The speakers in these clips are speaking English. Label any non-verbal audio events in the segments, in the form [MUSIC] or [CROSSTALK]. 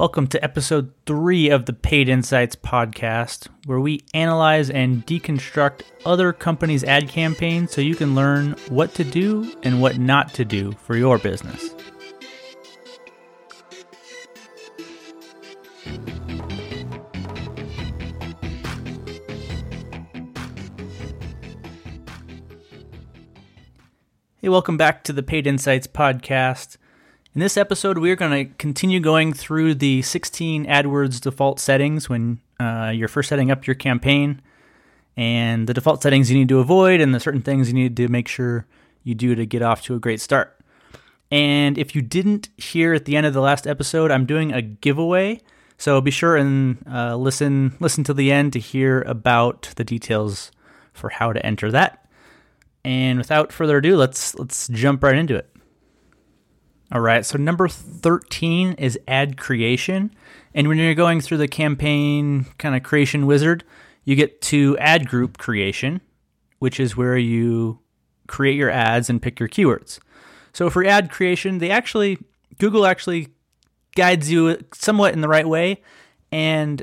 Welcome to episode three of the Paid Insights podcast, where we analyze and deconstruct other companies' ad campaigns so you can learn what to do and what not to do for your business. Hey, welcome back to the Paid Insights podcast. In this episode, we are going to continue going through the 16 AdWords default settings when uh, you're first setting up your campaign, and the default settings you need to avoid, and the certain things you need to make sure you do to get off to a great start. And if you didn't hear at the end of the last episode, I'm doing a giveaway. So be sure and uh, listen listen to the end to hear about the details for how to enter that. And without further ado, let's let's jump right into it. All right, so number 13 is ad creation. And when you're going through the campaign kind of creation wizard, you get to ad group creation, which is where you create your ads and pick your keywords. So for ad creation, they actually Google actually guides you somewhat in the right way and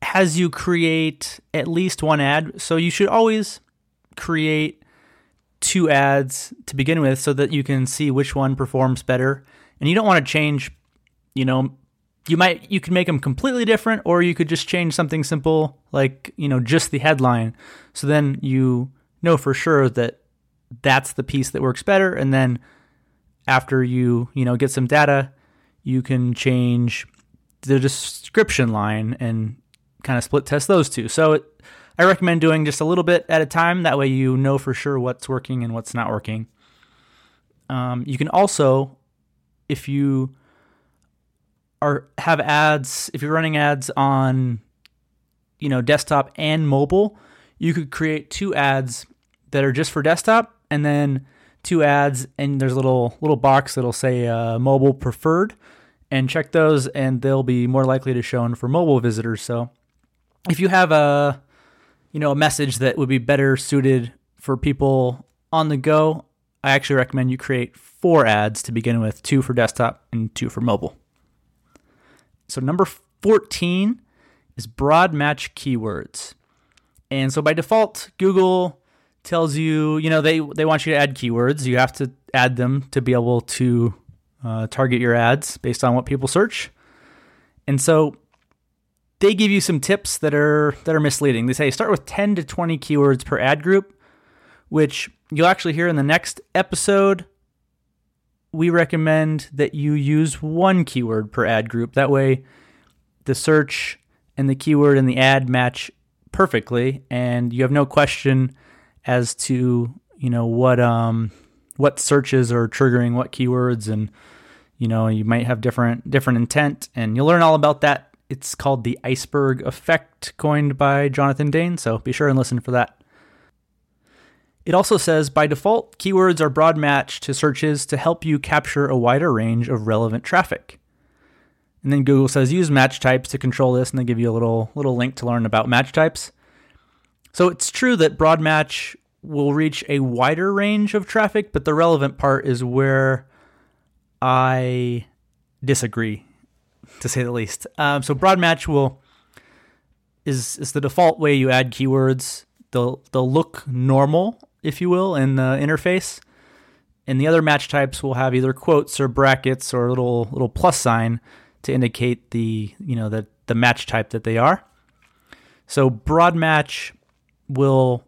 has you create at least one ad. So you should always create two ads to begin with so that you can see which one performs better. And you don't want to change, you know, you might you can make them completely different or you could just change something simple like, you know, just the headline. So then you know for sure that that's the piece that works better and then after you, you know, get some data, you can change the description line and kind of split test those two. So it, I recommend doing just a little bit at a time. That way, you know for sure what's working and what's not working. Um, you can also, if you are have ads, if you're running ads on, you know, desktop and mobile, you could create two ads that are just for desktop, and then two ads, and there's a little little box that'll say uh, mobile preferred, and check those, and they'll be more likely to show for mobile visitors. So, if you have a you know, a message that would be better suited for people on the go, I actually recommend you create four ads to begin with, two for desktop and two for mobile. So number 14 is broad match keywords. And so by default, Google tells you, you know, they, they want you to add keywords. You have to add them to be able to uh, target your ads based on what people search. And so they give you some tips that are that are misleading. They say start with 10 to 20 keywords per ad group, which you'll actually hear in the next episode. We recommend that you use one keyword per ad group. That way the search and the keyword and the ad match perfectly and you have no question as to, you know, what um what searches are triggering what keywords and you know, you might have different different intent and you'll learn all about that it's called the iceberg effect, coined by Jonathan Dane, so be sure and listen for that. It also says by default, keywords are broad matched to searches to help you capture a wider range of relevant traffic. And then Google says use match types to control this, and they give you a little little link to learn about match types. So it's true that broad match will reach a wider range of traffic, but the relevant part is where I disagree to say the least. Um, so broad match will is is the default way you add keywords. They'll they'll look normal, if you will, in the interface. And the other match types will have either quotes or brackets or a little little plus sign to indicate the you know the the match type that they are. So broad match will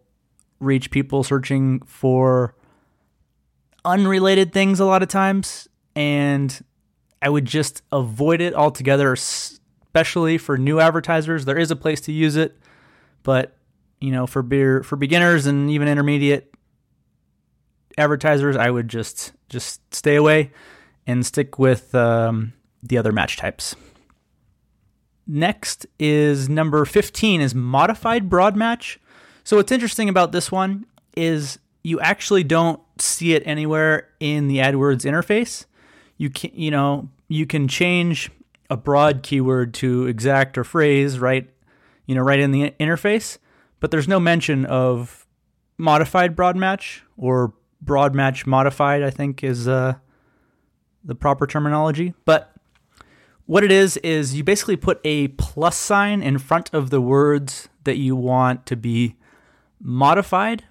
reach people searching for unrelated things a lot of times and I would just avoid it altogether, especially for new advertisers. There is a place to use it, but you know, for beer, for beginners and even intermediate advertisers, I would just just stay away and stick with um, the other match types. Next is number 15 is modified broad match. So what's interesting about this one is you actually don't see it anywhere in the AdWords interface you can you know you can change a broad keyword to exact or phrase right you know right in the interface but there's no mention of modified broad match or broad match modified i think is uh, the proper terminology but What it is, is you basically put a plus sign in front of the words that you want to be modified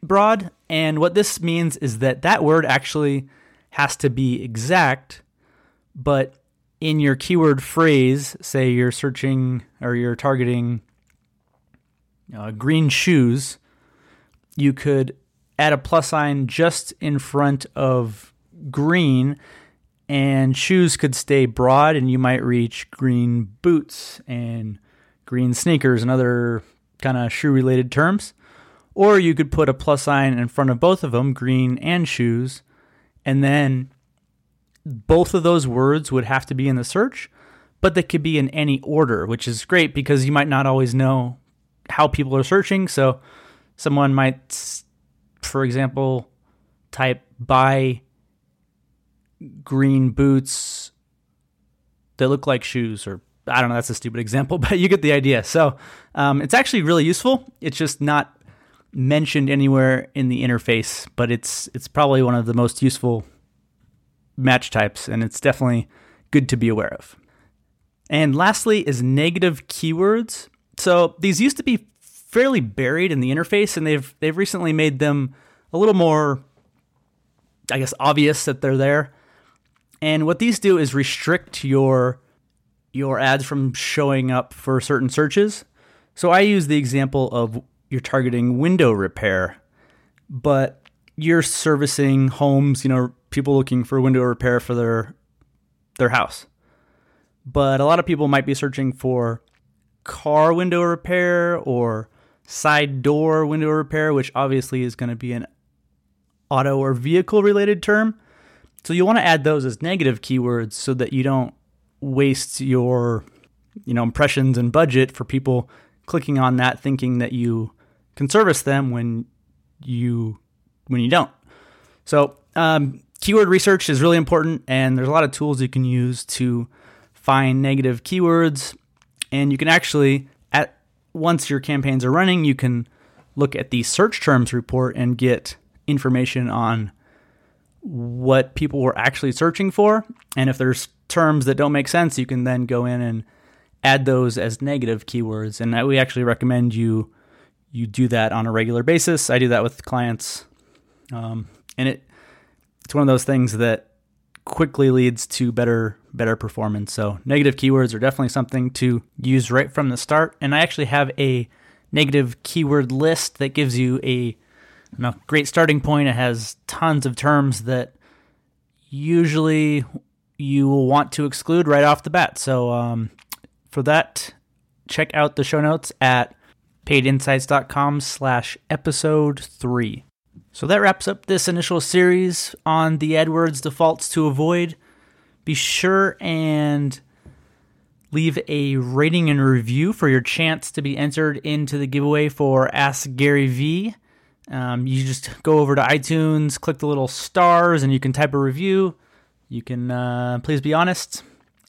broad. And what this means is that that word actually has to be exact, but in your keyword phrase, say you're searching or you're targeting uh, green shoes, you could add a plus sign just in front of green, and shoes could stay broad, and you might reach green boots and green sneakers and other kind of shoe related terms. Or you could put a plus sign in front of both of them, green and shoes, and then both of those words would have to be in the search, but they could be in any order, which is great because you might not always know how people are searching. So someone might, for example, type buy green boots that look like shoes or I don't know, that's a stupid example, [LAUGHS] but you get the idea. So um, it's actually really useful. It's just not mentioned anywhere in the interface, but it's it's probably one of the most useful match types, and it's definitely good to be aware of. And lastly is negative keywords. So these used to be fairly buried in the interface, and they've they've recently made them a little more, I guess, obvious that they're there. And what these do is restrict your your ads from showing up for certain searches. So I use the example of you're targeting window repair, but you're servicing homes, you know, people looking for window repair for their their house. But a lot of people might be searching for car window repair or side door window repair, which obviously is going to be an auto or vehicle related term. So you want to add those as negative keywords so that you don't waste your you know impressions and budget for people clicking on that thinking that you can service them when you when you don't. So um, keyword research is really important, and there's a lot of tools you can use to find negative keywords. And you can actually, at once your campaigns are running, you can look at the search terms report and get information on what people were actually searching for. And if there's terms that don't make sense, you can then go in and add those as negative keywords. And we actually recommend you you do that on a regular basis. I do that with clients, um, and it it's one of those things that quickly leads to better better performance. So negative keywords are definitely something to use right from the start. And I actually have a negative keyword list that gives you a you know, great starting point. It has tons of terms that usually you will want to exclude right off the bat. So um, for that, check out the show notes at paidinsights.com slash episode three. So that wraps up this initial series on the AdWords defaults to avoid. Be sure and leave a rating and review for your chance to be entered into the giveaway for Ask Gary V. Um, you just go over to iTunes, click the little stars, and you can type a review. You can uh, please be honest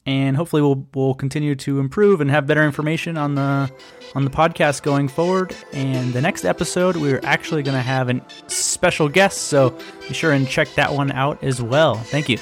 and hopefully we'll we'll continue to improve and have better information on the on the podcast going forward. And the next episode, we're actually going to have a special guest, so be sure and check that one out as well. Thank you.